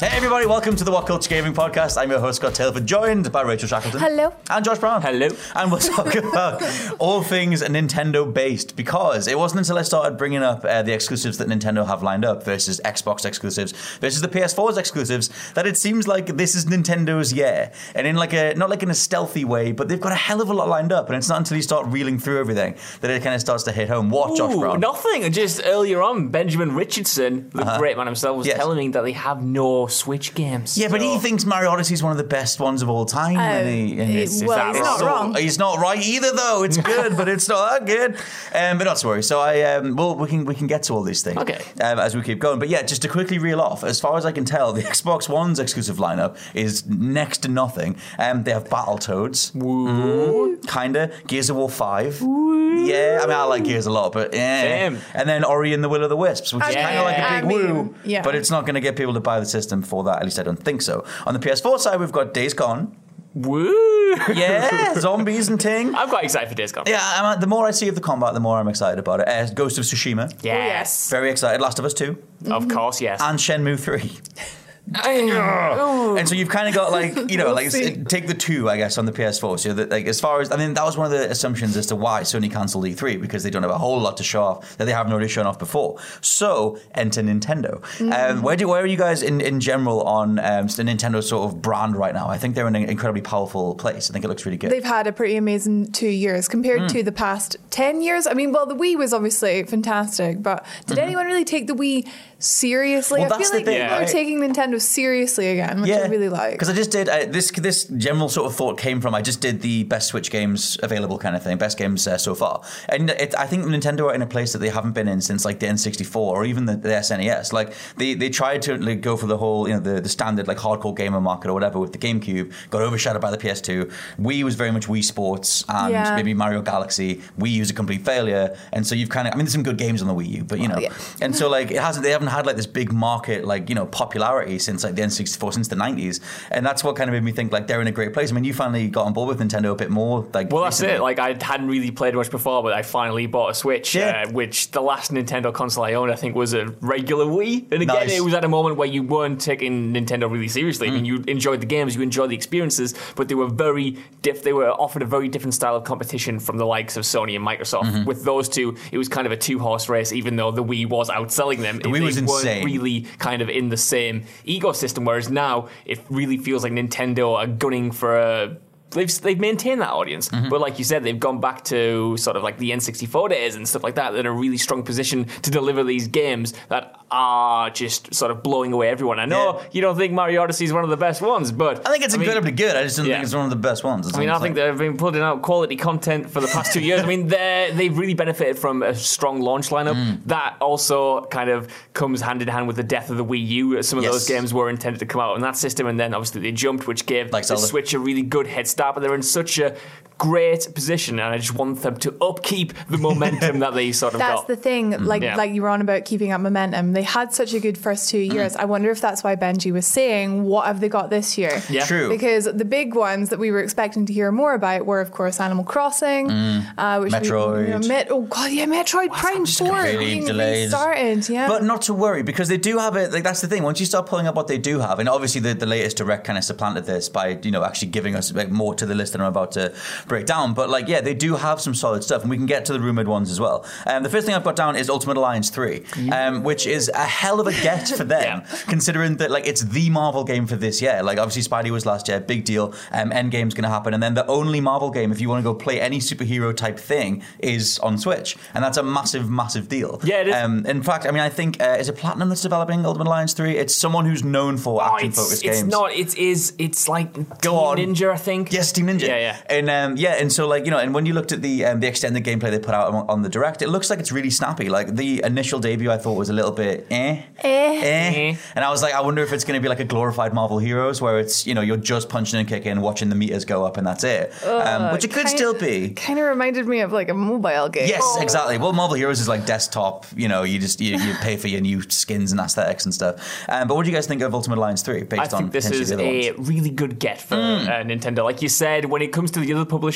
Hey everybody, welcome to the What Culture Gaming Podcast. I'm your host Scott Taylor, joined by Rachel Shackleton. Hello. And Josh Brown. Hello. And we'll talk about all things Nintendo based because it wasn't until I started bringing up uh, the exclusives that Nintendo have lined up versus Xbox exclusives versus the PS4's exclusives that it seems like this is Nintendo's year. And in like a, not like in a stealthy way, but they've got a hell of a lot lined up. And it's not until you start reeling through everything that it kind of starts to hit home. What, Josh Brown? Nothing. Just earlier on, Benjamin Richardson, the great man himself, was Uh-huh. Yes. telling me that they have no Switch games. Yeah, but he thinks Mario Odyssey is one of the best ones of all time. and he, and it- it's- well, that he's right? not So- wrong. He's not right either, though. It's good, but it's not that good. Um, but not to worry. So I, um, well, we can we can get to all these things. Okay. Um, as we keep going, but yeah, just to quickly reel off. As far as I can tell, the Xbox One's exclusive lineup is next to nothing. Um, they have Battletoads, mm, kinda Gears of War Five. Yeah, I mean I like Gears a lot, but yeah. Same. And then Ori and the Will of the Wisps, which is I kind of like a big I mean, woo, yeah. but it's not going to get people to buy the system for that. At least I don't think so. On the PS4 side, we've got Days Gone. Woo! Yeah, zombies and ting. I'm quite excited for Days Gone. Yeah, I'm, the more I see of the combat, the more I'm excited about it. Uh, Ghost of Tsushima, Yes. very excited. Last of Us 2, Of course, yes. and Shenmue 3. Oh. And so you've kind of got like, you know, like take the two, I guess, on the PS4. So that, like, as far as I mean, that was one of the assumptions as to why Sony cancelled E3 because they don't have a whole lot to show off that they haven't already shown off before. So enter Nintendo. Mm-hmm. Um, where do where are you guys in, in general on um, the Nintendo sort of brand right now? I think they're in an incredibly powerful place. I think it looks really good. They've had a pretty amazing two years compared to the past 10 years. I mean, well, the Wii was obviously fantastic, but did anyone really take the Wii seriously? Well, I feel like people are taking Nintendo seriously again, which I really like. Because I just did uh, this. This general sort of thought came from I just did the best Switch games available kind of thing, best games uh, so far, and it, I think Nintendo are in a place that they haven't been in since like the N64 or even the, the SNES. Like they they tried to like, go for the whole you know the, the standard like hardcore gamer market or whatever with the GameCube, got overshadowed by the PS2. Wii was very much Wii Sports and Yeah. maybe Mario Galaxy. Wii U was a complete failure, and so you've kind of I mean there's some good games on the Wii U, but you know, yeah. and so like it hasn't they haven't had like this big market like you know popularity since like the N64 since the 90s, and that's what kind of made me think like they're in a great place. I mean, you finally got on board with Nintendo a bit more. Like Well, that's it. Like I hadn't really played much before, but I finally bought a Switch. Yeah. Uh, which the last Nintendo console I owned, I think, was a regular Wii. And again, Nice. it was at a moment where you weren't taking Nintendo really seriously. I mean, you enjoyed the games, you enjoyed the experiences, but they were very diff. They were offered a very different style of competition from the likes of Sony and Microsoft. With those two, it was kind of a two horse race. Even though the Wii was outselling them, the Wii was weren't insane. really kind of in the same ecosystem. Whereas now, it really feels like Nintendo are gunning for a. They've, they've maintained that audience, Mm-hmm. but like you said, they've gone back to sort of like the N64 days and stuff like that. They're in a really strong position to deliver these games that are just sort of blowing away everyone. I know Yeah. you don't think Mario Odyssey is one of the best ones, but I think it's mean, incredibly good. I just don't yeah. think it's one of the best ones. That's I mean, I think they've been putting out quality content for the past two years. I mean, they're- they've really benefited from a strong launch lineup. Mm. That also kind of comes hand in hand with the death of the Wii U. Some of Yes. those games were intended to come out on that system, and then obviously they jumped, which gave Like the. Switch a really good head start. But they're in such a great position, and I just want them to upkeep the momentum that they sort of That's got. the thing. Mm, like Yeah. like you were on about keeping up momentum. They had such a good first two mm. years. I wonder if that's why Benji was saying, "What have they got this year?" Yeah. True. Because the big ones that we were expecting to hear more about were, of course, Animal Crossing, mm. uh, which Metroid. We, you know, Met- oh god, yeah, Metroid Prime just Four really being delayed. restarted. Yeah, But not to worry because they do have it. Like that's the thing. Once you start pulling up what they do have, and obviously the, the latest direct kind of supplanted this by you know actually giving us like more to the list than I'm about to break down. But like yeah, they do have some solid stuff, and we can get to the rumored ones as well. Um, the first thing I've got down is Ultimate Alliance Three, um, which is a hell of a get for them, considering that like it's the Marvel game for this year. Like obviously Spidey was last year, big deal. Um, Endgame's going to happen, and then the only Marvel game if you want to go play any superhero type thing is on Switch, and that's a massive, massive deal. Yeah, it is. Um, in fact, I mean, I think uh, is it Platinum that's developing Ultimate Alliance Three? It's someone who's known for Oh, action it's, games. not. It is. It's like Go Team on. Ninja, I think. Yes, Team Ninja. Yeah, yeah. And um, yeah, and so like you know, and when you looked at the um, the extended gameplay they put out on, on the direct, it looks like it's really snappy. Like the initial debut, I thought was a little bit eh, eh, Eh. and I was like, I wonder if it's going to be like a glorified Marvel Heroes, where it's you know you're just punching and kicking, watching the meters go up, and that's it. um, which it could kind- still be. kind of reminded me of like a mobile game. Yes, exactly. Well, Marvel Heroes is like desktop. You know, you just you, you pay for your new skins and aesthetics and stuff. Um, but what do you guys think of Ultimate Alliance Three? Based I on this potentially is a ones? really good get for Mm. uh, Nintendo. Like you said, when it comes to the other publishers,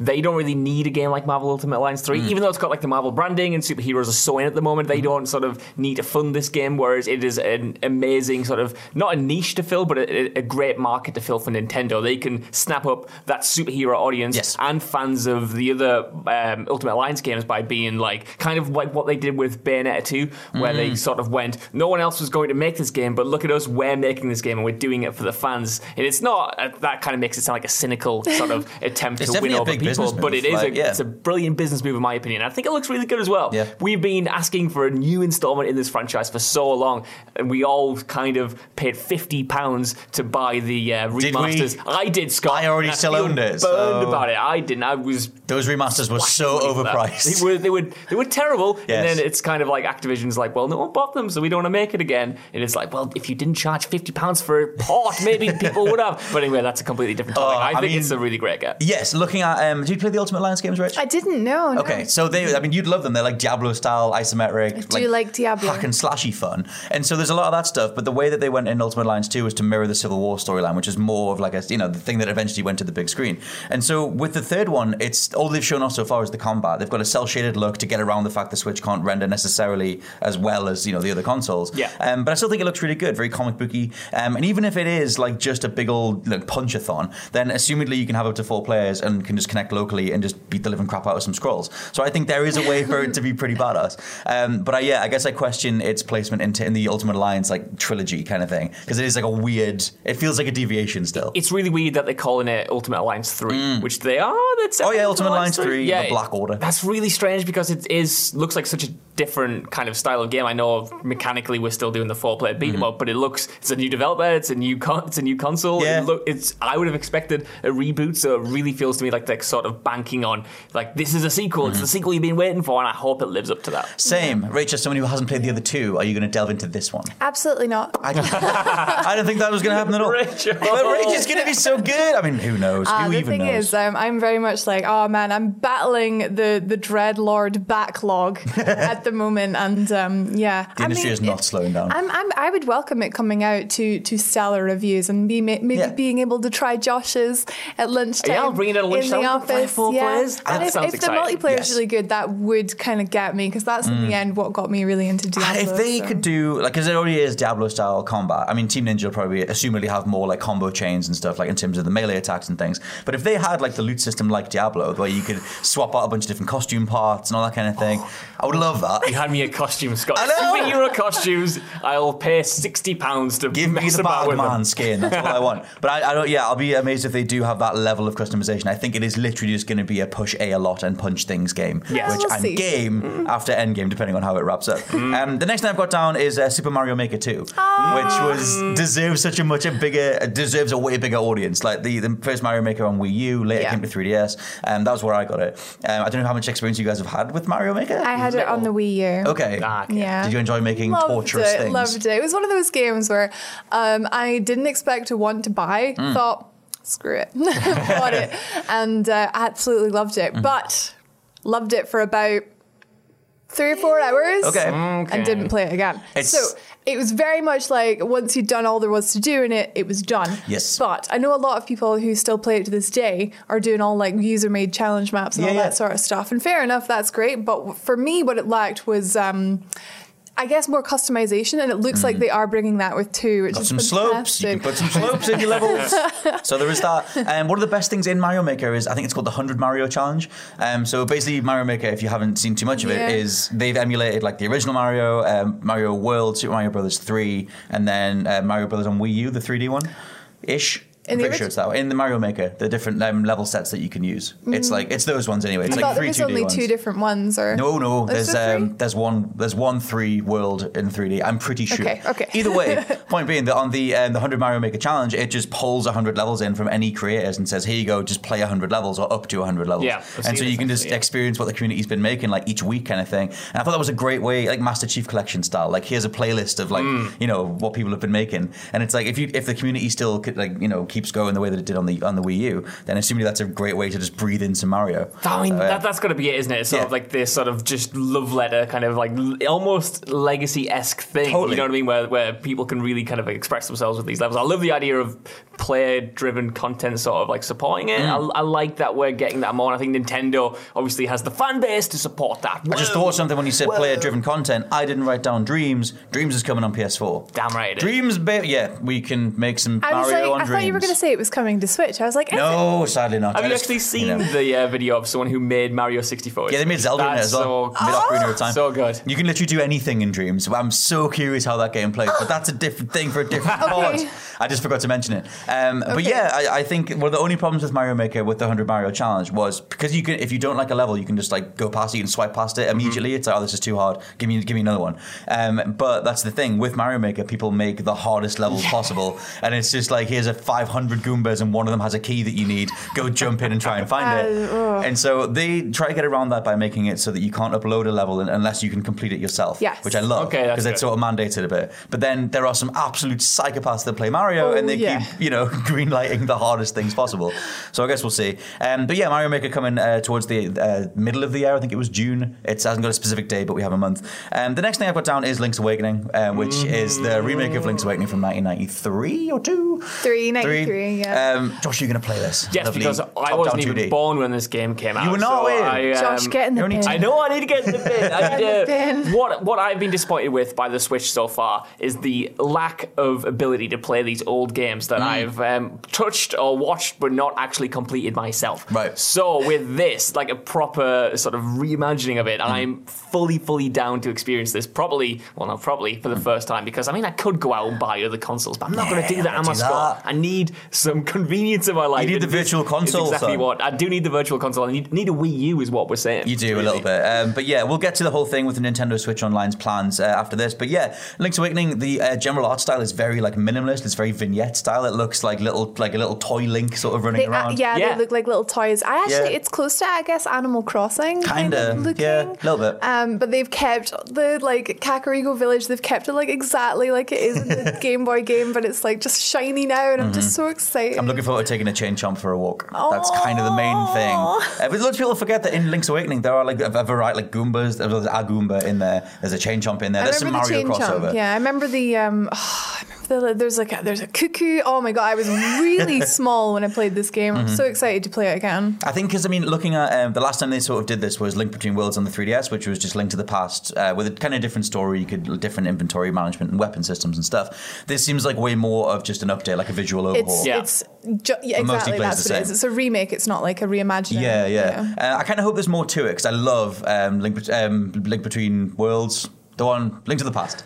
they don't really need a game like Marvel Ultimate Alliance 3, Mm. even though it's got like the Marvel branding and superheroes are so in at the moment, they don't sort of need to fund this game, whereas it is an amazing sort of, not a niche to fill, but a, a great market to fill for Nintendo. They can snap up that superhero audience Yes. and fans of the other um, Ultimate Alliance games by being like kind of like what they did with Bayonetta 2, where Mm. they sort of went, no one else was going to make this game, but look at us, we're making this game and we're doing it for the fans. And it's not, uh, that kind of makes it sound like a cynical sort of attempt It's to win over big people, but it is like, a, yeah. it's a brilliant business move in my opinion. I think it looks really good as well. Yeah. We've been asking for a new installment in this franchise for so long, and we all kind of paid fifty pounds to buy the uh, Did remasters. I did, Scott. I already and still feel owned it, Burned so- about it. I didn't. I was Those remasters were so money for that. overpriced. They were, they were, they were terrible. Yes. And then it's kind of like Activision's like, well, no one bought them, so we don't want to make it again. And it's like, well, if you didn't charge fifty pounds for a port, maybe people would have. But anyway, that's a completely different topic. Oh, I I think mean- it's a really great game. Yes, looking at um, did you play the Ultimate Alliance games, Rich? I didn't know. no. Okay, so they, I mean, you'd love them. They're like Diablo style, isometric. I do like Diablo. Hack and slashy fun. And so there's a lot of that stuff. But the way that they went in Ultimate Alliance 2 was to mirror the Civil War storyline, which is more of like a, you know, the thing that eventually went to the big screen. And so with the third one, it's all they've shown us so far is the combat. They've got a cel shaded look to get around the fact the Switch can't render necessarily as well as, you know, the other consoles. Yeah. Um, but I still think it looks really good, very comic booky. Um, and even if it is like just a big old like, punch-a-thon, then assumedly you can have up to four players and can just connect locally and just beat the living crap out of some scrolls. So I think there is a way for it to be pretty badass. Um, but I, yeah, I guess I question its placement into in the Ultimate Alliance like trilogy kind of thing because it is like a weird. It feels like a deviation still. It's really weird that they're calling it Ultimate Alliance 3, which they are. That's Mm. Oh, yeah, Ultimate Alliance 3, the Black Order. That's really strange because it is looks like such a different kind of style of game. I know mechanically we're still doing the four player beat 'em up, but it looks it's a new developer, it's a new con- it's a new console. Mm-hmm. Yeah. It look, it's I would have expected a reboot, so it really feels to me like they're sort of banking on like this is a sequel. Mm-hmm. It's the sequel you've been waiting for, and I hope it lives up to that. Same. Rachel, someone who hasn't played the other two, are you going to delve into this one? Absolutely not. I don't, I don't think that was going to happen at all. Rachel. But Rachel's going to be so good. I mean, who knows? Uh, who the even thing knows? is, um, I'm very much like, oh man, I'm battling the the Dreadlord backlog at the moment, and um, yeah, The industry is not slowing down. I'm, I'm, I would welcome it coming out to to stellar reviews and be maybe Yeah. being able to try Josh's at lunchtime. Yeah, I'll bring it at in the We'll office. four yeah, players. and if, if the exciting. multiplayer Yes. Mm. is really good, that would kind of get me because that's in the end what got me really into Diablo. if they so. could do like, because it already is Diablo style combat. I mean, Team Ninja will probably assumedly have more like combo chains and stuff, like in terms of the melee attacks and things. But if they had like the loot system like Diablo, where you could swap out a bunch of different costume parts and all that kind of thing, I would love that. You had me a costume, Scott. I know. Superhero costumes. I'll pay sixty pounds to Give me the about with Batman skin. That's what I want. But I, I don't. Yeah, I'll be amazed if they do have that level of customization. I think it is literally just going to be a push A a lot and punch things game, Yes. which We'll I'm see. game after Endgame, depending on how it wraps up. Mm. Um, the next thing I've got down is uh, Super Mario Maker 2, which was deserves such a much a bigger deserves a way bigger audience. Like the, the first Mario Maker on Wii U, later Yeah. came to 3DS, and um, that was where I got it. Um, I don't know how much experience you guys have had with Mario Maker. I had it on the Wii U. okay. Ah, okay. Yeah. Did you enjoy making loved torturous it, things? Loved it. It was one of those games where um, I didn't expect to want to buy. Mm. Thought screw it, bought it, and uh, absolutely loved Mm-hmm. it. But loved it for about three or four hours. Okay. And didn't play it again. It's- so it was very much like once you'd done all there was to do in it, it was done. Yes. But I know a lot of people who still play it to this day are doing all like user made challenge maps and Yeah, all yeah. that sort of stuff. And fair enough, that's great. But for me, what it lacked was. Um, I guess more customization, and it looks like they are bringing that with two, which Mm. Got is some slopes. You can put some slopes in your levels. So there is that. And one of the best things in Mario Maker is I think it's called the 100 Mario Challenge. Um, so basically, Mario Maker, if you haven't seen too much of it, Yeah. is they've emulated like the original Mario, um, Mario World, Super Mario Brothers 3, and then uh, Mario Brothers on Wii U, the 3D one ish. I'm In the pretty sure it's that way. In the Mario Maker, the different um, level sets that you can use. It's like it's those ones anyway. It's Mm. I like thought there three was 2D only ones. two different ones, or No, no. There's there um, there's one there's one three world in 3D. I'm pretty sure. Okay, okay. Either way, point being that on the um, the 100 Mario Maker challenge, it just pulls 100 levels in from any creators and says, "Here you go, just play 100 levels or up to 100 levels." Yeah, and so you can just yeah. experience what the community's been making like each week, kind of thing. And I thought that was a great way, like Master Chief Collection style. Like here's a playlist of like Mm. you know what people have been making, and it's like if you if the community still could, like you know keeps going the way that it did on the on the Wii U, then assuming that's a great way to just breathe into Mario. I mean, So, yeah. that, that's got to be it, isn't it? It's sort Yeah. of like this sort of just love letter, kind of like l- almost legacy esque thing. Totally. You know what I mean? Where, where people can really kind of express themselves with these levels. I love the idea of player driven content sort of like supporting it. Mm. I, I like that we're getting that more. And I think Nintendo obviously has the fan base to support that. I just thought something when you said player driven content. I didn't write down Dreams. Dreams is coming on PS4. Damn right it is. Dreams, ba- yeah, we can make some I Mario like, on I Dreams. Thought you going to say it was coming to Switch. I was like, is it? No, sadly not. Have I you actually seen know. the uh, video of someone who made Mario 64? Yeah, they made Zelda in it That's as well. So, made Ocarina of Time. so good. You can literally do anything in Dreams. I'm so curious how that game plays, but that's a different thing for a different Okay. pod. I just forgot to mention it. Um, But Okay. yeah, I, I think one of the only problems with Mario Maker with the 100 Mario Challenge was because you can, if you don't like a level, you can just like go past it, you can swipe past it immediately. It's like, oh, this is too hard. Give me, give me another one. Um, but that's the thing with Mario Maker, people make the hardest levels possible, and it's just like here's a 500 Goombas, and one of them has a key that you need. Go jump in and try and find it. Ugh. And so they try to get around that by making it so that you can't upload a level unless you can complete it yourself. Yes. Which I love. Okay, that's Because it's good. sort of mandated a bit. But then there are some absolute psychopaths that play Mario Oh, and they yeah. keep, you know, greenlighting the hardest things possible. So I guess we'll see. Um, but yeah, Mario Maker coming uh, towards the uh, middle of the year. I think it was June. It hasn't got a specific day, but we have a month. Um, the next thing I've got down is Link's Awakening, um, which is the remake of Link's Awakening from 1993 or two? Three, 93, yeah. Um, Josh, you're going to play this. Yes, Lovely because I top-down wasn't even 2D. born when this game came out. You were not, so were? I, um, Josh, get in the you're bin. I know I need to get in the bin. I need to- the bin. what what I've been disappointed with by the Switch so far is the lack of ability to play these old games Mm. that I've um, touched or watched but not actually completed myself. Right. So with this, like a proper sort of reimagining of it, Mm. I'm fully fully down to experience this properly. Well, not probably for the first time because I mean I could go out and buy other consoles, but I'm not going to do that. Yeah, Am I do Scott? that. I need some convenience in my life. You need the virtual console, Exactly son. what I do need the virtual console. I need, need a Wii U, is what we're saying. You do a little bit, um, but yeah, we'll get to the whole thing with the Nintendo Switch Online's plans uh, after this. But yeah, Link's Awakening, the uh, general art style is very like minimalist. It's very vignette style. It looks like little, like a little toy Link sort of running They, uh, around. yeah, Yeah. they look like little toys. I actually, Yeah. it's close to, I guess, Animal Crossing. Kind Kinda, looking. yeah, a little bit. Um, but they've kept the like Kakariko Village. They've kept it like exactly like it is in the Game Boy game, but it's like just shiny now, and I'm just so excited. I'm looking forward to taking a chain chomp for a walk. That's kind of the main thing. But lots of people forget that in Link's Awakening there are like a, a variety, like Goombas. There's a Goomba in there. There's a chain chomp in there. I There's some Mario crossover. chomp. Yeah, I remember the. Um, I remember the, there's like a, there's a cuckoo. Oh my god, I was really small when I played this game. Mm-hmm. I'm so excited to play it again. I think because I mean, looking at um, the last time they sort of did this was Link Between Worlds on the 3DS, which was just Link to the Past uh, with a kind of different story. You could different inventory management and weapon systems and stuff. This seems like way more of just an update, like a visual overhaul. It's Yeah. it's ju- yeah, But mostly exactly plays that's the what it is. same. It's a remake. It's not like a reimagining. Yeah, yeah. Uh, I kind of hope there's more to it because I love um, Link, um, Link Between Worlds. The one, Link to the Past.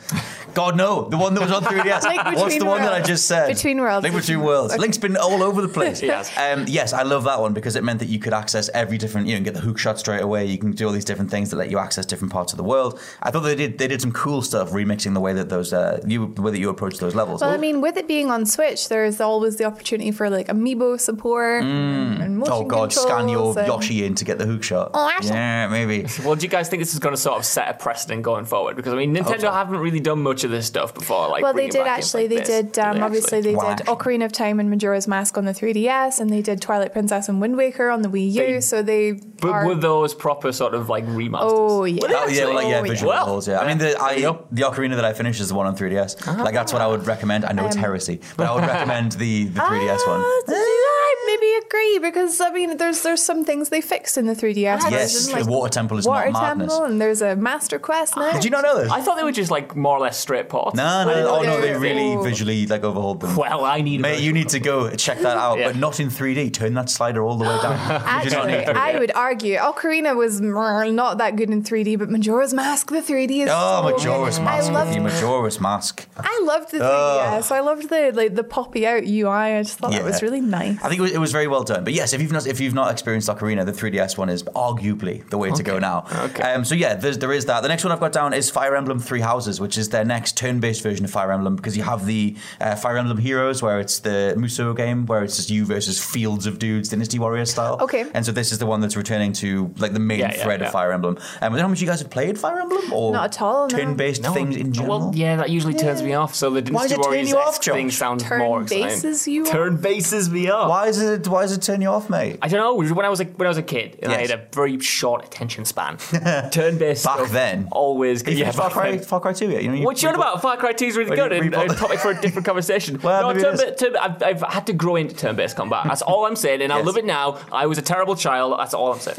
God, no, the one that was on 3DS. Link What's the one that I just said? Between Worlds. Link Between Worlds. Okay. Link's been all over the place. Yes. Um, yes, I love that one because it meant that you could access every different. You know, get the hook shot straight away. You can do all these different things that let you access different parts of the world. I thought they did. They did some cool stuff, remixing the way that those uh, you the way that you approach those levels. Well, I mean, with it being on Switch, there's always the opportunity for like amiibo support and motion oh God, scan your and- Yoshi in to get the hook shot. Oh, awesome. yeah, maybe. Well, do you guys think this is going to sort of set a precedent going forward? Because I mean, Nintendo so. haven't really done much much of this stuff before. Like, well, they did actually. like they this. did. Um, Did obviously, actually? they Wow. did Ocarina of Time and Majora's Mask on the 3DS, and they did Twilight Princess and Wind Waker on the Wii U. They- so they But are. were those proper sort of like remasters? oh yeah. Oh, yeah, like, yeah, Oh, visual Well, novels, yeah. I mean, the, I, the Ocarina that I finished is the one on 3DS. Like, that's what I would recommend. I know it's Um, heresy, but I would recommend the, the 3DS one. Ah, do I maybe agree because I mean, there's there's some things they fixed in the 3DS version, Yes, like the water temple is Water not madness. Temple, and there's a Master Quest now. Did you not know this? I thought they were just like more or less straight ports. no, I no, oh no, they they really Oh. visually like overhauled them. Well, I need. a Mate, version. you need to go check that out, Yeah. but not in 3D. Turn that slider all the way down. You do not need Actually, to. I would argue Ocarina was mm, not that good in 3D, but Majora's Mask, the 3D is Oh, so Majora's good. Mask I with loved, you, Majora's Mask. I loved the Oh. 3DS. I loved the like the poppy out UI. I just thought that was really nice. I think it was, it was very well done. But yes, if you've not if you've not experienced Ocarina, the 3DS one is arguably the way to go now. Okay. Um, so yeah, there's, there is that. The next one I've got down is Fire Emblem Three Houses, which is their next turn-based version of Fire Emblem because you have the uh, Fire Emblem Heroes, where it's the Musou game, where it's just you versus fields of dudes, Dynasty Warrior style. Okay. And so this is the one that's returning to like the main Yeah, yeah, thread yeah. of Fire Emblem. Um, I don't know how much you guys have played Fire Emblem or Not at all, turn-based No. things in general. Well, yeah, that usually turns me off. So the Why does Dynasty Warriors you off, Josh? thing sounds Turn more exciting. bases you? Turn bases me off. Why is it? Why does it turn you off, mate? I don't know. When I was a, when I was a kid, and I Yes. had a very short attention span. Turn based Back then. always. You Yeah, Far back Cry, then. Far Cry 2 yet? You know, you, What you on about? Far Cry 2 is really good, and reboot- a topic for a different conversation. Well, no, maybe it turn, is. ba- turn, I've, I've had to grow into turn-based combat. That's all I'm saying, and I Yes. love it now. I was a terrible child. That's all I'm saying.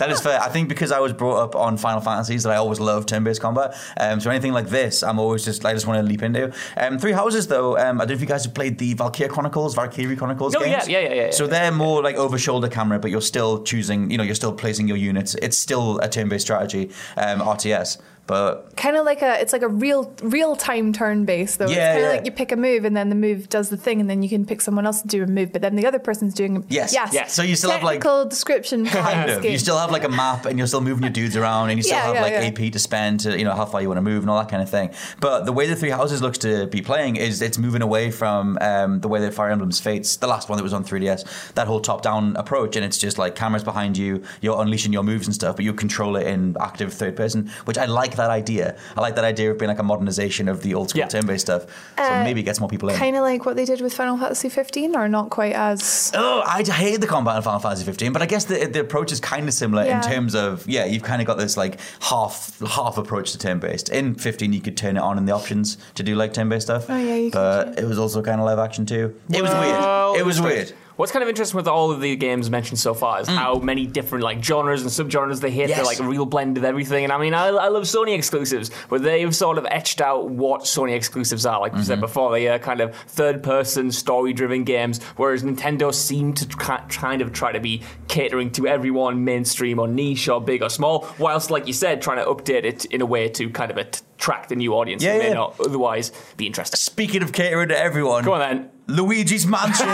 That is fair. I think because I was brought up on Final Fantasies that I always loved turn-based combat. Um, so anything like this, I'm always just I just want to leap into. Um, Three Houses though, um, I don't know if you guys have played the Valkyria Chronicles, Valkyrie Chronicles Oh, games. yeah, yeah, yeah, yeah, So yeah. they're more like over-shoulder camera, but you're still choosing. You know, you're still placing your units. It's still a turn-based strategy, um, RTS. But Kind of like a, it's like a real real time turn based though. Yeah, it's kind of yeah. like you pick a move and then the move does the thing and then you can pick someone else to do a move, but then the other person's doing. A, Yes, yes, yes. So you still have, like- technical description. kind of. You still have like a map, and you're still moving your dudes around, and you still Yeah, have yeah, like yeah. AP to spend to you know how far you want to move and all that kind of thing. But the way the Three Houses looks to be playing is it's moving away from um, the way that Fire Emblem's Fates, the last one that was on 3DS, that whole top-down approach, and it's just like cameras behind you, you're unleashing your moves and stuff, but you control it in active third person, which I like that idea. I like that idea of being like a modernization of the old school Yeah. turn-based stuff. So Uh, maybe it gets more people in. Kind of like what they did with Final Fantasy 15, or not quite as. Oh, I hate the combat in Final Fantasy 15, but I guess the, the approach is kind of similar in terms of yeah, you've kind of got this like half half approach to turn based. In 15, you could turn it on in the options to do like turn based stuff. Oh, yeah, you could, but it was also kind of live action too. It was Well, weird. It was strange. weird. What's kind of interesting with all of the games mentioned so far is how many different like genres and subgenres they hit. They're Mm. Like a real blend of everything. And I mean, I, I love Sony exclusives, but they've sort of etched out what Sony exclusives are. Like Mm-hmm. said before, they are kind of third-person, story-driven games, whereas Nintendo seem to kind of try to be catering to everyone, mainstream or niche or big or small, whilst, like you said, trying to update it in a way to kind of attract a new audience Yeah, who may not otherwise be interested. Speaking of catering to everyone, Go on then. Luigi's Mansion.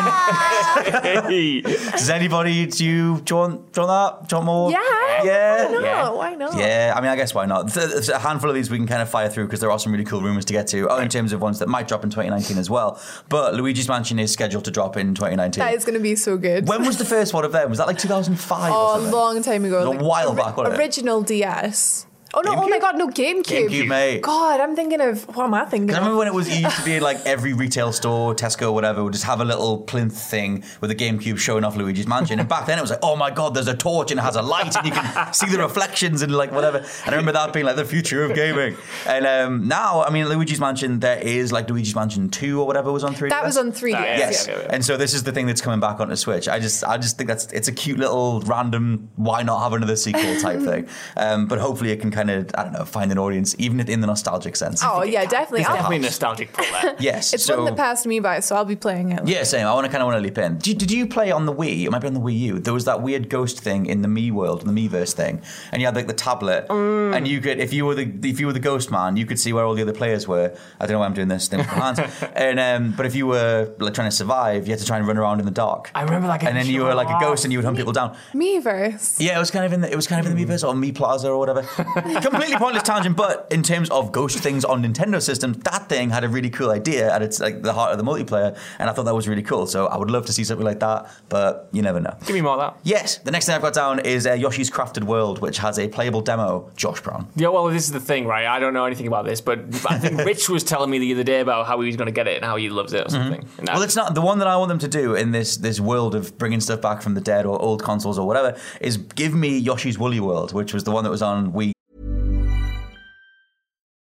Hey. Does anybody do you, do you want do you want that? Do you want more? Yeah. Yeah. Why not? Yeah. Why not? Yeah, I mean, I guess why not? Th- There's a handful of these we can kind of fire through because there are some really cool rumors to get to, oh, in terms of ones that might drop in 2019 as well. But Luigi's Mansion is scheduled to drop in 2019. That is going to be so good. when was the first one of them? Was that like 2005 or Oh, a long time ago. It was a while back, wasn't it? Original DS. Oh no! Oh my God! No GameCube. GameCube, mate. God, I'm thinking of what am I thinking? I of? remember when it was it used to be like every retail store, Tesco, whatever, would just have a little plinth thing with a GameCube showing off Luigi's Mansion. And back then it was like, oh my god, there's a torch and it has a light and you can see the reflections and like whatever. And I remember that being like the future of gaming. And um, now, I mean, Luigi's Mansion, there is like Luigi's Mansion 2 or whatever was on 3D. that was on 3DS. Ah, yeah. Yes, yeah, yeah. and so this is the thing that's coming back onto Switch. I just, I just think that's it's a cute little random. Why not have another sequel type thing? Um, but hopefully it can kind of, I don't know, find an audience even in the nostalgic sense. Oh yeah, definitely. There's I'll- definitely nostalgic pull there. yes, It's so, one that passed me by, so I'll be playing it. Yeah, same. I want to kind of want to leap in. Did, did you play on the Wii? It might be on the Wii U. There was that weird ghost thing in the Mii world, the Miiverse thing, and you had like the tablet, Mm. and you could, if you were the if you were the ghost man, you could see where all the other players were. I don't know why I'm doing this thing with my hands, and um, but if you were like trying to survive, you had to try and run around in the dark. I remember that game. And then you were like a ghost, and you would hunt people down. Miiverse. Yeah, it was kind of in the it was kind of in the Miiverse or Mii Plaza or whatever. completely pointless tangent, but in terms of ghost things on Nintendo systems, that thing had a really cool idea at its like the heart of the multiplayer, and I thought that was really cool. So I would love to see something like that, but you never know. Give me more of that. Yes, the next thing I've got down is uh, Yoshi's Crafted World, which has a playable demo. Josh Brown. Yeah, well, this is the thing, right? I don't know anything about this, but I think Rich was telling me the other day about how he was going to get it and how he loves it or something. And Well, it's not the one that I want them to do in this this world of bringing stuff back from the dead or old consoles or whatever. Is give me Yoshi's Woolly World, which was the one that was on Wii.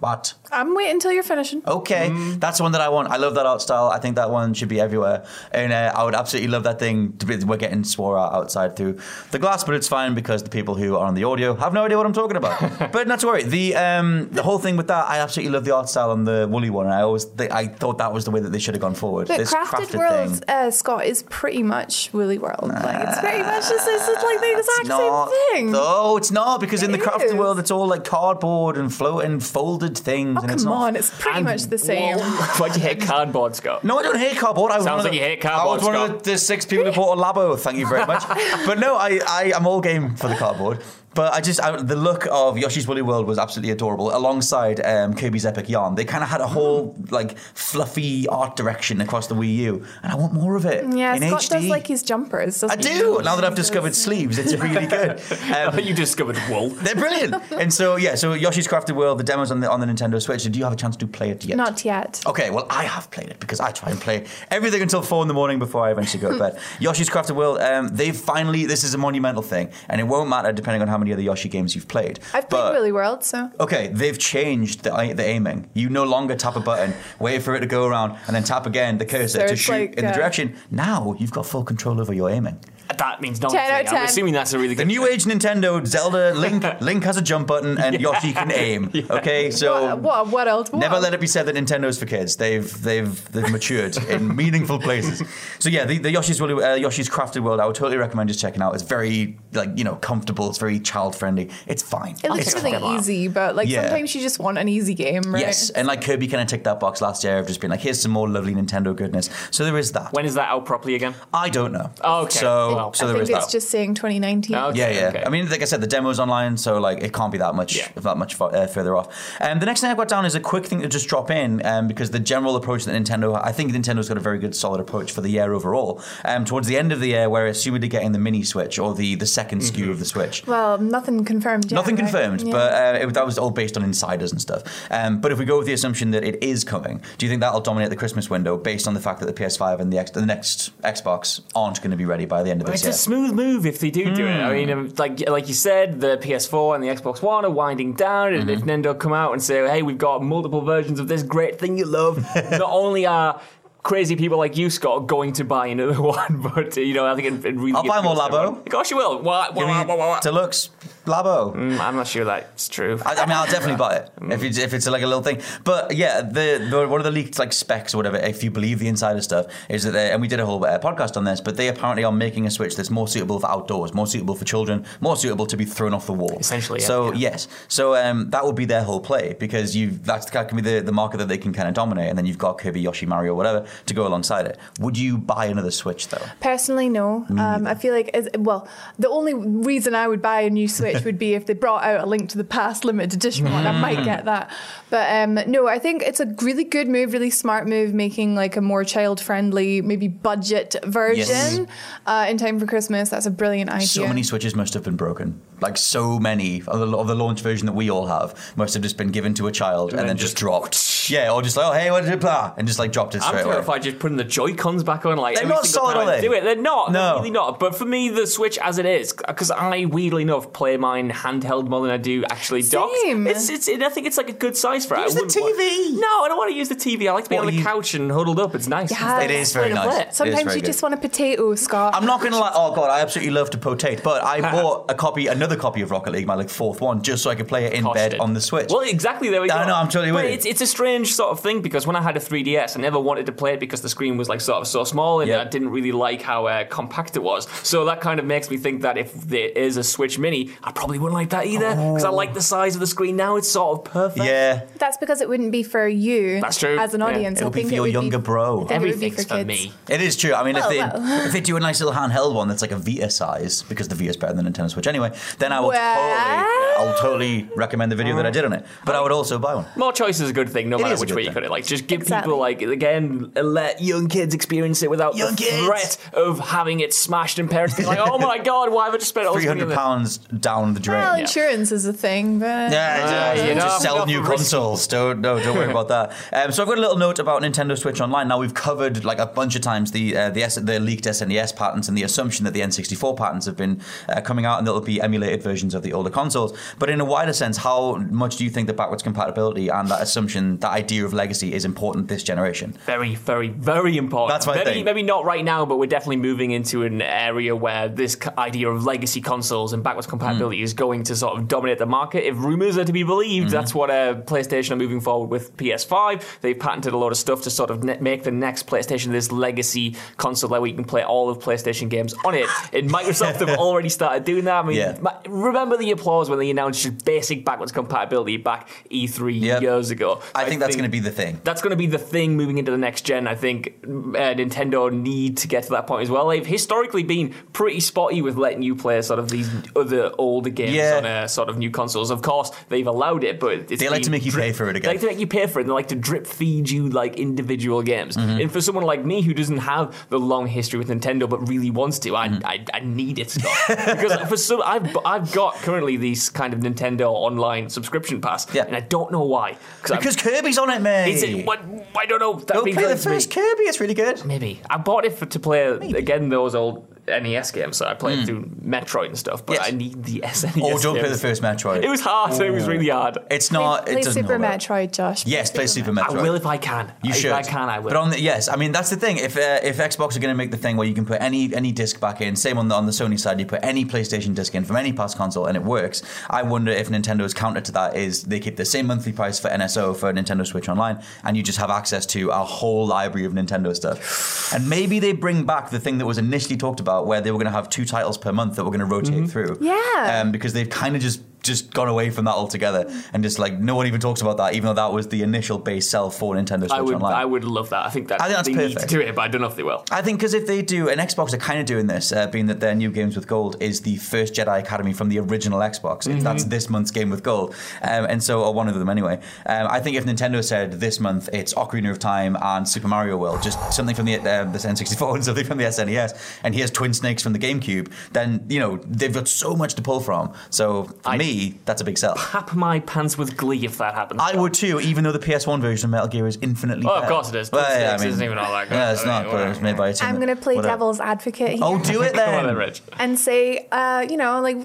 What? I'm waiting until you're finishing. Okay, Mm. that's the one that I want. I love that art style. I think that one should be everywhere, and uh, I would absolutely love that thing. To be, we're getting swore at outside through the glass, but it's fine because the people who are on the audio have no idea what I'm talking about. but not to worry. The um, the whole thing with that, I absolutely love the art style on the woolly one. I always th- I thought that was the way that they should have gone forward. But this Crafted, World, thing. uh, Scott, is pretty much Woolly World. like it's pretty much just it's just like the exact same thing. No, it's not because in the It crafted is. world, it's all like cardboard and floating, folded things. Oh and it's come not on, it's pretty And- much the same. Why do you hate cardboard, Scott? No, I don't hate cardboard. I was Sounds one of like the, you hate cardboard, I was one of Scott. the, the six people who bought a Labo. Thank you very much. but no, I, I am all game for the cardboard. But I just I, the look of Yoshi's Woolly World was absolutely adorable. Alongside um, Kirby's Epic Yarn, they kind of had a whole like fluffy art direction across the Wii U, and I want more of it Yeah, in Scott HD. does like his jumpers. I doesn't he? do. Now that I've discovered sleeves, it's really good. Um, you discovered wool. they're brilliant. And so yeah, so Yoshi's Crafted World, the demos on the on the Nintendo Switch. Do you have a chance to play it yet? Not yet. Okay, well, I have played it because I try and play everything until four in the morning before I eventually go to bed. Yoshi's Crafted World, um, they've finally, this is a monumental thing, and it won't matter depending on how many other Yoshi games you've played. I've played but- Woolly World, so Okay, they've changed the, the aiming. You no longer tap a button, wait for it to go around, and then tap again the cursor So to shoot like, in the uh, direction. Now you've got full control over your aiming. That means nothing. 10 out of I'm assuming that's a really good. The new age Nintendo Zelda Link Link has a jump button and Yoshi can aim. Okay, so what, what, what else? What Never let it be said that Nintendo's for kids. They've they've they've matured in meaningful places. So yeah, the, the Yoshi's Woolly- uh, Yoshi's Crafted World, I would totally recommend just checking out. It's very like you know comfortable. It's very child friendly. It's fine. It looks It's really fine. easy, but like Yeah. sometimes you just want an easy game, right? Yes, and like Kirby kind of ticked that box last year of just being like, here's some more lovely Nintendo goodness. So there is that. When is that out properly again? I don't know. Oh, okay. So Well, so I there think is it's that. just saying 2019. Okay, Yeah, yeah. okay. I mean, like I said, the demo's online, so like it can't be that much, Yeah. that much far, uh, further off. Um, the next thing I've got down is a quick thing to just drop in, um, because the general approach that Nintendo, I think Nintendo's got a very good, solid approach for the year overall. Um, towards the end of the year, we're assumedly getting the mini Switch or the the 2nd Mm-hmm. SKU of the Switch. Well, nothing confirmed yet. Nothing right? confirmed, Yeah. but uh, it, that was all based on insiders and stuff. Um, but if we go with the assumption that it is coming, do you think that'll dominate the Christmas window based on the fact that the PS5 and the, X, the next Xbox aren't going to be ready by the end of this It's year? a smooth move if they do do it. I mean, um, like like you said, the PS4 and the Xbox One are winding down, and if Nintendo come out and say, "Hey, we've got multiple versions of this great thing you love," not only are crazy people like you, Scott, are going to buy another one, but you know, I think it, it really. I'll buy more Labo. Of course, you will. What, me what, what, what? Deluxe Labo. Mm, I'm not sure that's true. I, I mean, I'll definitely buy it if it's if it's like a little thing. But yeah, the, the one of the leaked like specs or whatever, if you believe the insider stuff, is that they, and we did a whole uh, podcast on this, but they apparently are making a Switch that's more suitable for outdoors, more suitable for children, more suitable to be thrown off the wall. Essentially, yeah, So yeah. yes, so um, that would be their whole play because you that's that can be the, the market that they can kind of dominate, and then you've got Kirby, Yoshi, Mario, whatever to go alongside it. Would you buy another Switch though? Personally, no. Um, I feel like, as, well, the only reason I would buy a new Switch would be if they brought out a Link to the Past limited edition one. I might get that. But um, no, I think it's a really good move, really smart move, making like a more child friendly, maybe budget version uh, in time for Christmas. That's a brilliant idea. So many Switches must have been broken. Like so many of the, of the launch version that we all have must have just been given to a child and, then then just, just- dropped. Yeah, or just like, oh hey, what did it blah, and just like dropped it I'm straight away. terrified just putting the Joy Cons back on. Like They're not solid, are they? Do it? They're not. No. They're really not. But for me, the Switch as it is, because I weirdly enough play mine handheld more than I do actually docked. Same. It's, it's, it, I think it's like a good size for it. Use the wouldn't want- TV. no, I don't want to use the TV. I like to be What, on the you- couch and huddled up. It's nice. Yeah. It is very nice. it. It is Sometimes very you good. just want a potato, Scott. I'm not gonna lie. Oh god, I absolutely love to potate, but I bought a copy, another copy of Rocket League, my like fourth one, just so I could play it in Cost bed it. on the Switch. Well, exactly. There we go. I know, I'm totally but with you. it's, it's a strange sort of thing because when I had a 3DS, I never wanted to play it because the screen was like sort of so small, and Yeah. I didn't really like how uh, compact it was. So that kind of makes me think that if there is a Switch Mini, I probably wouldn't like that either because I like the size of the screen now. It's sort of perfect. yeah, That's because it wouldn't be for you That's true. as an Yeah. audience. It I be think for it your would younger be, bro. I think it would be Everything's for for me. It is true. I mean, Well, if they well. if they do a nice little handheld one that's like a Vita size, because the Vita is better than the Nintendo Switch anyway, then I will Well. totally, I'll totally recommend the video that I did on it. But I would also buy one. More choice is a good thing, no It matter is a which good way you thing. cut it. Like, just give Exactly. people, like, again, let young kids experience it without Young the kids. threat of having it smashed and parents being like, "Oh my god, why have I just spent all this Three money on hundred this?" pounds down the drain. Well, insurance is a thing, but Yeah, Uh, you know, just sell enough new risky. consoles. Don't no, don't worry about that. Um, so I've got a little note about Nintendo Switch Online. Now we've covered like a bunch of times the uh, the, S- the leaked SNES patents and the assumption that the N64 patents have been uh, coming out and there'll be emulated versions of the older consoles. But in a wider sense, how much do you think that backwards compatibility and that assumption, that idea of legacy, is important this generation? Very, very, very important. That's my maybe, thing. Maybe not right now, but we're definitely moving into an area where this idea of legacy consoles and backwards compatibility Mm. is going to sort of dominate the market. If rumors are to be believed, Mm-hmm. that's what uh, PlayStation are moving forward with PS5. They've patented a lot of stuff to sort of ne- make the next PlayStation this legacy console where we can play all of PlayStation games on it. And Microsoft have already started doing that. I mean, Yeah. Remember the applause when they announced just basic backwards compatibility back E3 Yep. years ago. I, think that's going to be the thing. That's going to be the thing moving into the next gen. I think uh, Nintendo need to get to that point as well. They've historically been pretty spotty with letting you play sort of these other older games Yeah. on uh, sort of new consoles. Of course, they've allowed it, but it's They like to make you drip- pay for it again. They like to make you pay for it. They like to drip feed you like individual games. Mm-hmm. And for someone like me who doesn't have the long history with Nintendo but really wants to, I, Mm-hmm. I, I need it, Scott. because for some, I've I've got currently these kind of Nintendo online subscription pass, Yeah. and I don't know why. I'm- Because Kirby's on it, mate. is it? What? I don't know. That Go play the it's me. first Kirby. It's really good. Maybe I bought it for, to play again those old NES games, so I played through Metroid and stuff. But Yes. I need the SNES. Or don't play the first Metroid. It was hard. It was really hard. It's not. play it doesn't Super hold up. Metroid, Josh. Yes, play Super Metroid. I will if I can. You if should. I can, I will. But on the, yes, I mean that's the thing. If uh, if Xbox are going to make the thing where you can put any any disc back in, same on the on the Sony side, you put any PlayStation disc in from any past console and it works. I wonder if Nintendo's counter to that is they keep the same monthly price for NSO for Nintendo Switch Online, and you just have access to a whole library of Nintendo stuff. And maybe they bring back the thing that was initially talked about, where they were going to have two titles per month that were going to rotate through. Yeah. Um, because they've kind of just just gone away from that altogether, and just like no one even talks about that, even though that was the initial base sell for Nintendo Switch I would, Online. I would love that. I think that I think that's they need to do it, but I don't know if they will. I think because if they do, and Xbox are kind of doing this, uh, being that their new games with gold is the first Jedi Academy from the original Xbox. Mm-hmm. That's this month's game with gold, um, and so or one of them anyway. Um, I think if Nintendo said this month it's Ocarina of Time and Super Mario World, just something from the uh, the N64 and something from the SNES, and here's Twin Snakes from the GameCube, then you know they've got so much to pull from. So for I- me, that's a big sell. Hap my pants with glee if that happens. I would too, even though the PS1 version of Metal Gear is infinitely. Oh, of course it is. Well, Twin yeah, Snakes isn't even all that good. Yeah, it's I not, mean, but it's made by a team. I'm going to play whatever. devil's advocate here. Oh, do it then. Come on then. then, Rich. and say, uh, you know, like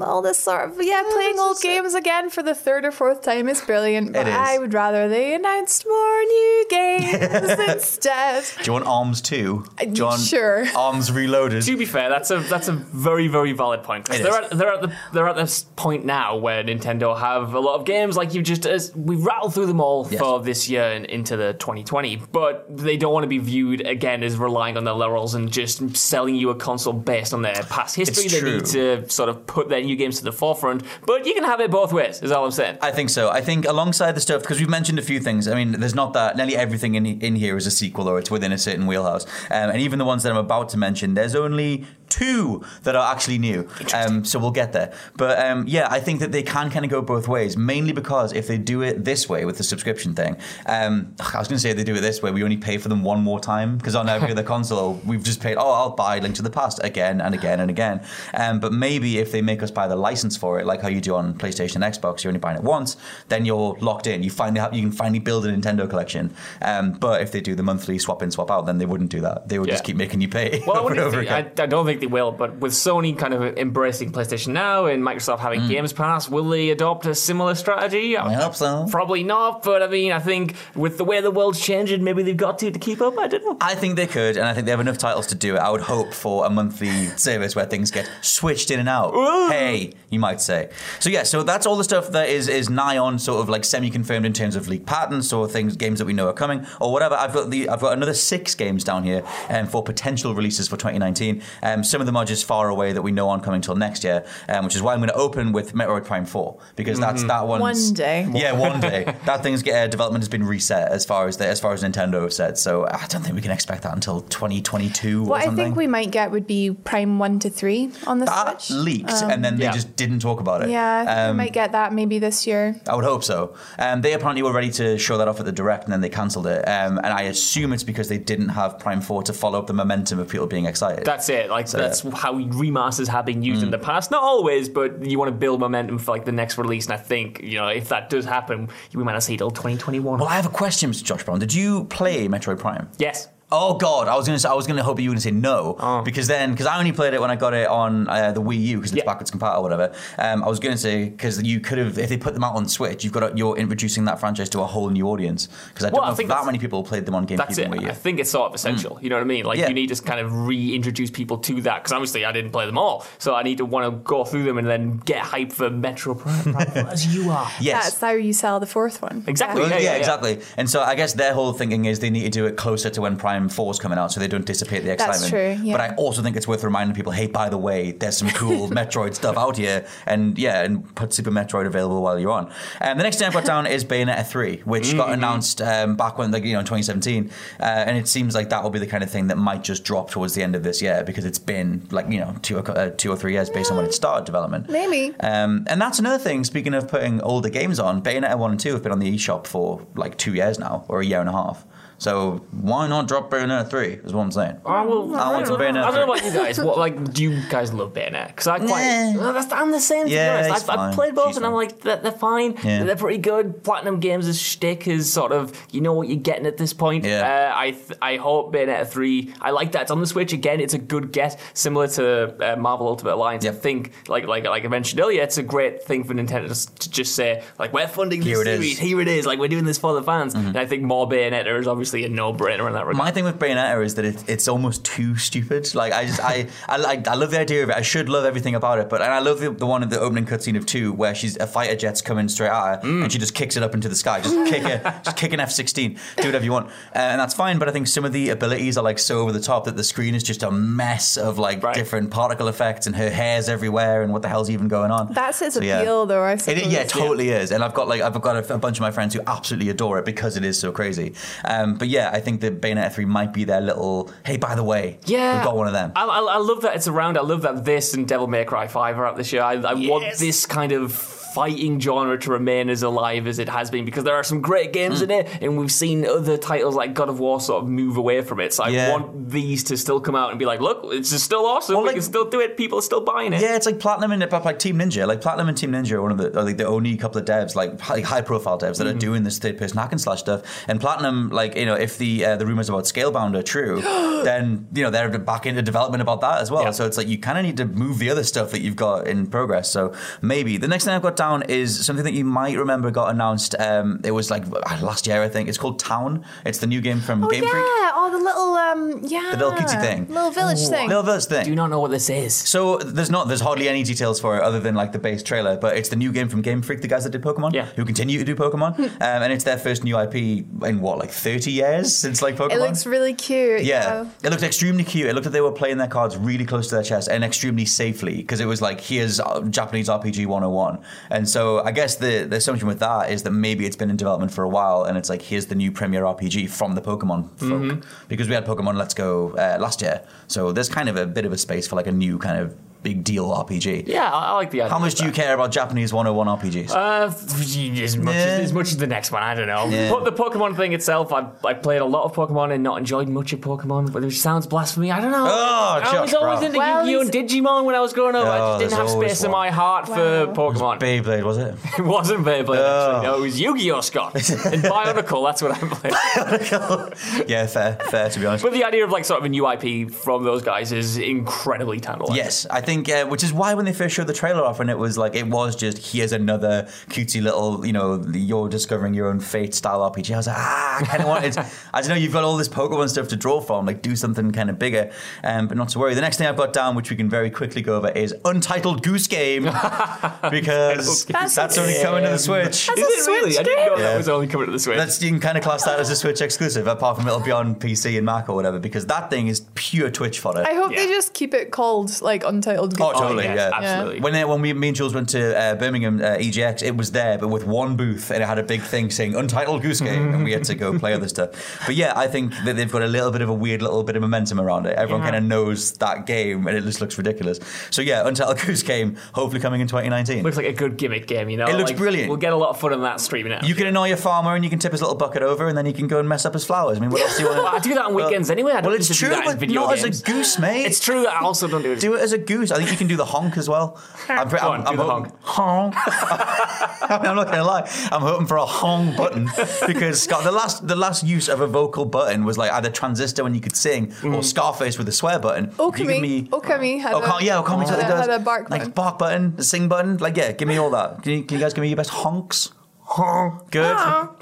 all this sort of yeah, playing old games again for the third or fourth time is brilliant. But It is. I would rather they announced more new games instead. Do you want Arms 2? Do you want Sure. Arms Reloaded? To be fair, that's a that's a very very valid point. It they're is. at, they're at the they're at this point now where Nintendo have a lot of games like you just as we rattled through them all Yes. for this year and into the 2020, but they don't want to be viewed again as relying on their laurels and just selling you a console based on their past history. It's they true. need to sort of put their new games to the forefront, but you can have it both ways. Is all I'm saying. I think so. I think alongside the stuff because we've mentioned a few things. I mean, there's not that nearly everything in in here is a sequel or it's within a certain wheelhouse. Um, and even the ones that I'm about to mention, there's only two that are actually new. Um, so we'll get there. But um, yeah, I think that they can kind of go both ways. Mainly because if they do it this way with the subscription thing, um, I was going to say they do it this way, we only pay for them one more time because on every other console we've just paid. Oh, I'll buy Link to the Past again and again and again. Um, but maybe if they make us buy the license for it, like how you do on PlayStation and Xbox, you're only buying it once, then you're locked in. You finally have, you can finally build a Nintendo collection. Um, but if they do the monthly swap in swap out, then they wouldn't do that. They would just keep making you pay Well, I, over and over think, I. I don't think they will, but with Sony kind of embracing PlayStation Now and Microsoft having Mm. Games Pass, will they adopt a similar strategy? I hope so. Probably not, but I mean, I think with the way the world's changing, maybe they've got to to keep up. I don't know. I think they could, and I think they have enough titles to do it. I would hope for a monthly service where things get switched in and out. Hey, you might say. So yeah, so that's all the stuff that is is nigh on sort of like semi-confirmed in terms of leaked patents or things, games that we know are coming or whatever. I've got the I've got another six games down here um, for potential releases for 2019. Um, some of them are just far away that we know aren't coming till next year, um, which is why I'm going to open with Metroid Prime 4 because that's that one's One day. Yeah, one day. that thing's uh, development has been reset as far as the, as far as Nintendo have said. So I don't think we can expect that until 2022 or What I something. think we might get would be Prime one to three on the that Switch. leaked, and then they yeah. just didn't talk about it. Yeah, I think Um, we might get that maybe this year. I would hope so. Um, they apparently were ready to show that off at the direct, and then they cancelled it. Um, and I assume it's because they didn't have Prime Four to follow up the momentum of people being excited. That's it. Like So, that's yeah. how remasters have been used in the past. Not always, but you want to build momentum for like the next release. And I think you know if that does happen, we might not see it till 2021. well, I have a question, Mr. Josh Brown. Did you play Metroid Prime? yes. Oh God, I was gonna say, I was gonna hope you were gonna say no Oh. because then because I only played it when I got it on uh, the Wii U because it's Yeah. backwards compatible or whatever. Um, I was gonna say because you could have if they put them out on Switch, you've got a, you're introducing that franchise to a whole new audience because I don't Well, I know if think that many people played them on GameCube That's it. and Wii U. I think it's sort of essential. You know what I mean? Like Mm. Yeah. you need to kind of reintroduce people to that because obviously I didn't play them all, so I need to want to go through them and then get hype for Metroid Prime as you are. yes. That's how you sell the fourth one. Exactly. Well, Yeah, yeah, yeah, yeah. exactly. And so I guess their whole thinking is they need to do it closer to when Prime 4 is coming out so they don't dissipate the excitement. That's excitement. true, yeah. But I also think it's worth reminding people, hey, by the way, there's some cool Metroid stuff out here. And yeah, and put Super Metroid available while you're on. And the next thing I've got down is Bayonetta 3, which Mm-hmm. got announced um, back when, like, you know, in 2017. Uh, and it seems like that will be the kind of thing that might just drop towards the end of this year because it's been, like, you know, two or, uh, two or three years based on when it started development. Maybe. Um, and that's another thing. Speaking of putting older games on, Bayonetta one and two have been on the eShop for like two years now, or a year and a half. So why not drop about Bayonetta 3, is what I'm saying. I, will, I want some I don't know about you guys. What like do you guys love Bayonetta? Because I quite. Nah. Well, that's, I'm the same. To Yeah, be honest. it's I've, I've played both, She's and I'm like they're, they're fine. Yeah. They're pretty good. Platinum Games' is shtick is sort of you know what you're getting at this point. Yeah. Uh, I th- I hope Bayonetta three. I like that it's on the Switch again. It's a good get, similar to uh, Marvel Ultimate Alliance. I think like like like I mentioned earlier, it's a great thing for Nintendo to, to just say like we're funding this Here it is. Mm-hmm. series. Here it is. Like we're doing this for the fans. And I think more Bayonetta is obviously a no brainer in that regard. My thing with Bayonetta is that it, it's almost too stupid. Like I just I I like I love the idea of it. I should love everything about it, but and I love the, the one in the opening cutscene of two where she's a fighter jet's coming straight at her and she just kicks it up into the sky. Just kick it, just kick an F sixteen. Do whatever you want, uh, and that's fine. But I think some of the abilities are like so over the top that the screen is just a mess of like Right. different particle effects and her hair's everywhere and what the hell's even going on. That's its So, yeah. appeal, though. I It, yeah, it totally is. And I've got like I've got a, a bunch of my friends who absolutely adore it because it is so crazy. Um, but yeah, I think that Bayonetta three might be their little. Hey, by the way, Yeah, we've got one of them. I, I, I love that it's around. I love that this and Devil May Cry Five are out this year. I, I want this kind of fighting genre to remain as alive as it has been because there are some great games Hmm. in it, and we've seen other titles like God of War sort of move away from it. So I Yeah. want these to still come out and be like, look, it's still awesome. Well, we can still do it. People are still buying it. Yeah, it's like Platinum and like Team Ninja. Like Platinum and Team Ninja are one of the are like the only couple of devs, like high profile devs, that are doing this third person hack and slash stuff. And Platinum, like you know, if the uh, the rumors about Scalebound are true, then you know they're back into development about that as well. Yeah. So it's like you kind of need to move the other stuff that you've got in progress. So maybe the next thing I've got down is something that you might remember got announced. Um, it was like last year, I think. It's called Town. It's the new game from Oh Game yeah, Freak. Yeah, oh the little um yeah, The little cutesy thing. little village thing. Little Verse thing. Do you not know what this is? So there's not there's hardly any details for it other than like the base trailer, but it's the new game from Game Freak, the guys that did Pokemon, Yeah. who continue to do Pokemon, um, and it's their first new IP in what like 30 years since like Pokemon. It looks really cute. yeah, it looked extremely cute. It looked like they were playing their cards really close to their chest and extremely safely because it was like here's uh, Japanese RPG 101. And so I guess the, the assumption with that is that maybe it's been in development for a while and it's like here's the new premier RPG from the Pokemon folk Mm-hmm. because we had Pokemon Let's Go uh, last year. So there's kind of a bit of a space for like a new kind of big deal RPG. Yeah, I, I like the idea. How much do you care about Japanese 101 RPGs? Uh, as much, Yeah. as, as much as the next one, I don't know. Yeah. But the Pokemon thing itself, I, I played a lot of Pokemon and not enjoyed much of Pokemon, which sounds blasphemy. I don't know. Oh, I was Josh always Brown. into Well, Yu-Gi-Oh! and Digimon when I was growing up. I Oh, just didn't have always space in my heart for Wow. Pokemon. Beyblade, was it? It wasn't Beyblade, Oh. actually. No, it was Yu-Gi-Oh! Scott. and Bionicle, that's what I played. yeah, fair, fair to be honest. but the idea of like sort of a new IP from those guys is incredibly tantalizing. Yes, I think, uh, which is why when they first showed the trailer off, and it was like, it was just here's another cutesy little, you know, you're discovering your own fate style RPG. I was like, ah, I kind of wanted, I don't know, you've got all this Pokemon stuff to draw from, like do something kind of bigger, um, but not to worry. The next thing I've got down, which we can very quickly go over, is Untitled Goose Game, because That's that's, only coming to the Switch. Is it really? I didn't know Yeah. that was only coming to the Switch. That's you can kind of class that as a Switch exclusive, apart from it'll be on PC and Mac or whatever, because that thing is pure Twitch fodder. I hope Yeah. they just keep it called like Untitled. Oh, totally, yes, yeah. absolutely. When they, when we, me and Jules went to uh, Birmingham uh, EGX, it was there, but with one booth, and it had a big thing saying "Untitled Goose Game," and we had to go play other stuff. But yeah, I think that they've got a little bit of a weird little bit of momentum around it. Everyone Yeah. kind of knows that game, and it just looks ridiculous. So yeah, Untitled Goose Game, hopefully coming in 2019. Looks like a good gimmick game, you know. It looks Like, brilliant. We'll get a lot of fun in that streaming it. you can annoy your farmer, and you can tip his little bucket over, and then he can go and mess up his flowers. I mean, what else do you want? Well, I do that on weekends anyway. I don't well, it's need do true, that in but not games. as a goose, mate. It's true. I also don't do it. Do it as a goose. I think you can do the honk as well. I'm, pre- Go I'm, on, I'm do the hoping- honk. I mean, I'm not going to lie. I'm hoping for a honk button because Scott, the last the last use of a vocal button was like either transistor when you could sing or Scarface with a swear button. If you give Okami. me- Okami had Okami, a- yeah, Okami had totally a- does. had a bark like button. bark button, a sing button. Like yeah, give me all that. Can you, can you guys give me your best honks? Honk. Good,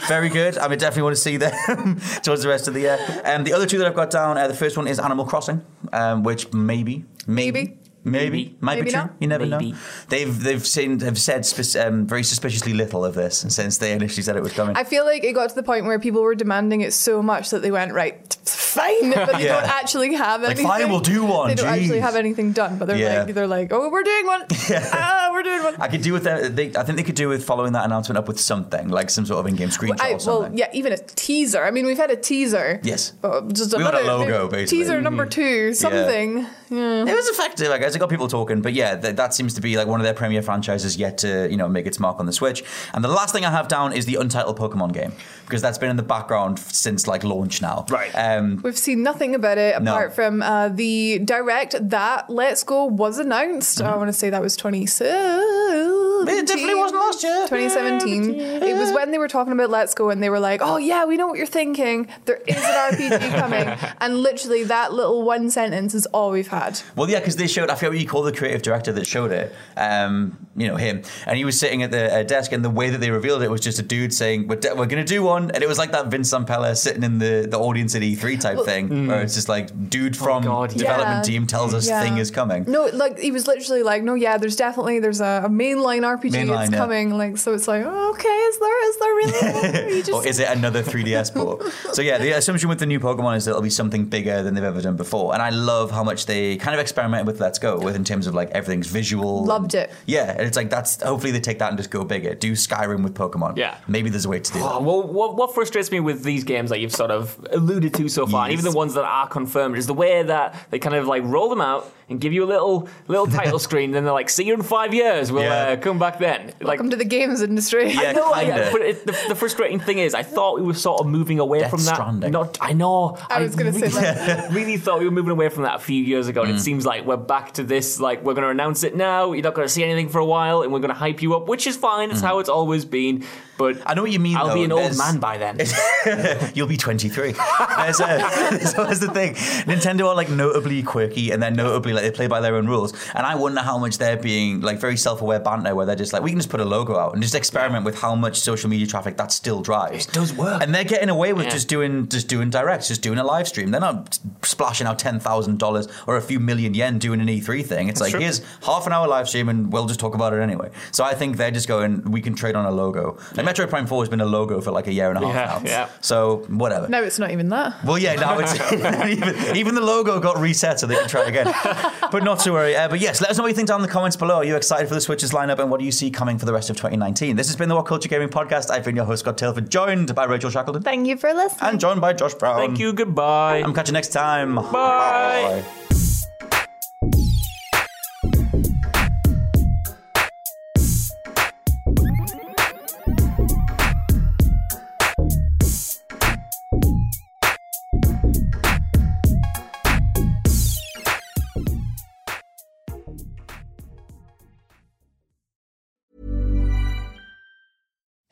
very good. I mean, definitely want to see them towards the rest of the year. Um, the other two that I've got down, uh, the first one is Animal Crossing, um, which maybe, maybe, Maybe. Maybe, might Maybe be true. not. You never Maybe. know. They've they've seen have said spe- um, very suspiciously little of this since they initially said it was coming. I feel like it got to the point where people were demanding it so much that they went right, fine, but they Yeah. don't actually have Like, anything. fine, we'll do one, They don't actually have anything done, but they're Yeah. like, they're like, oh, we're doing one. Ah, we're doing one. I could do with that. They, I think they could do with following that announcement up with something like some sort of in-game screenshot I, or something. well, yeah, even a teaser. I mean, we've had a teaser. Yes. Uh, just We want a logo, basically. Teaser number two, something. Yeah. It was effective, I guess. It got people talking. But yeah, th- that seems to be like one of their premier franchises yet to you know make its mark on the Switch. And the last thing I have down is the untitled Pokemon game because that's been in the background since like launch now. Right. Um, We've seen nothing about it No. apart from uh, the direct that Let's Go was announced. I want to say that was 2017. It definitely wasn't last year. 2017. It was when they were talking about Let's Go and they were like, oh, yeah, we know what you're thinking. There is an RPG coming. And literally, that little one sentence is all we've had. Well, yeah, because they showed. I forget what you call the creative director that showed it. Um, you know him, and he was sitting at the uh, desk, and the way that they revealed it was just a dude saying, "We're, de- we're going to do one," and it was like that Vince Zampella sitting in the, the audience at E3 type thing, where it's just like, dude oh, from God, development Yeah. team tells us Yeah. thing is coming. No, like he was literally like, no, yeah, there's definitely there's a, a mainline RPG Mainline, that's yeah. coming. Like, so it's like, oh, okay, is there is there really? Or just- or is it another 3DS port? so yeah, the assumption with the new Pokemon is that it'll be something bigger than they've ever done before, and I love how much they kind of experimented with Let's Go with in terms of like everything's visual. Loved and- it. Yeah, and it's like that's hopefully they take that and just go bigger. Do Skyrim with Pokemon. Yeah. maybe there's a way to do oh, that. Oh, well, what, what frustrates me with these games that you've sort of alluded to so far, and even the ones that are confirmed, is the way that they kind of like roll them out and give you a little little title screen, then they're like, "See you in five years. We'll Yeah. uh, come back then." Like, Welcome to the games industry. Yeah, no, I- kinda. but it, the, the frustrating thing is, I thought we were sort of moving away Death from that. Stranding. Not, I know. I was gonna say really, that. really thought we were moving away from that a few years ago, Mm. and it seems like we're back to this. Like we're going to announce it now. You're not going to see anything for a while, and we're going to hype you up, which is fine. It's how it's always been. But Mm. I know what you mean. I'll though. be an old man by then. You'll be 23. There's, uh, there's always the thing. Nintendo are like notably quirky and they're notably like they play by their own rules. And I wonder how much they're being like very self-aware banter where they're just like, we can just put a logo out and just experiment with how much social media traffic that still drives. It does work. And they're getting away with Yeah. just doing just doing directs, just doing a live stream. They're not splashing out ten thousand dollars or a few million yen doing an E3 thing. It's like true. here's half an hour live stream and we'll just talk about it anyway. So I think they're just going, we can trade on a logo. Like Metroid Prime 4 has been a logo for like a year and a half Yeah, now. yeah. So whatever. No, it's not even that. Well, yeah, now it's even, even the logo got reset so they can try again. But not to worry. Uh, but yes, let us know what you think down in the comments below. Are you excited for the Switch's lineup and what do you see coming for the rest of 2019? This has been the What Culture Gaming Podcast. I've been your host, Scott Tailford, joined by Rachel Shackleton Thank you for listening. and joined by Josh Brown. Thank you. Goodbye. I'm catching you next time. Bye.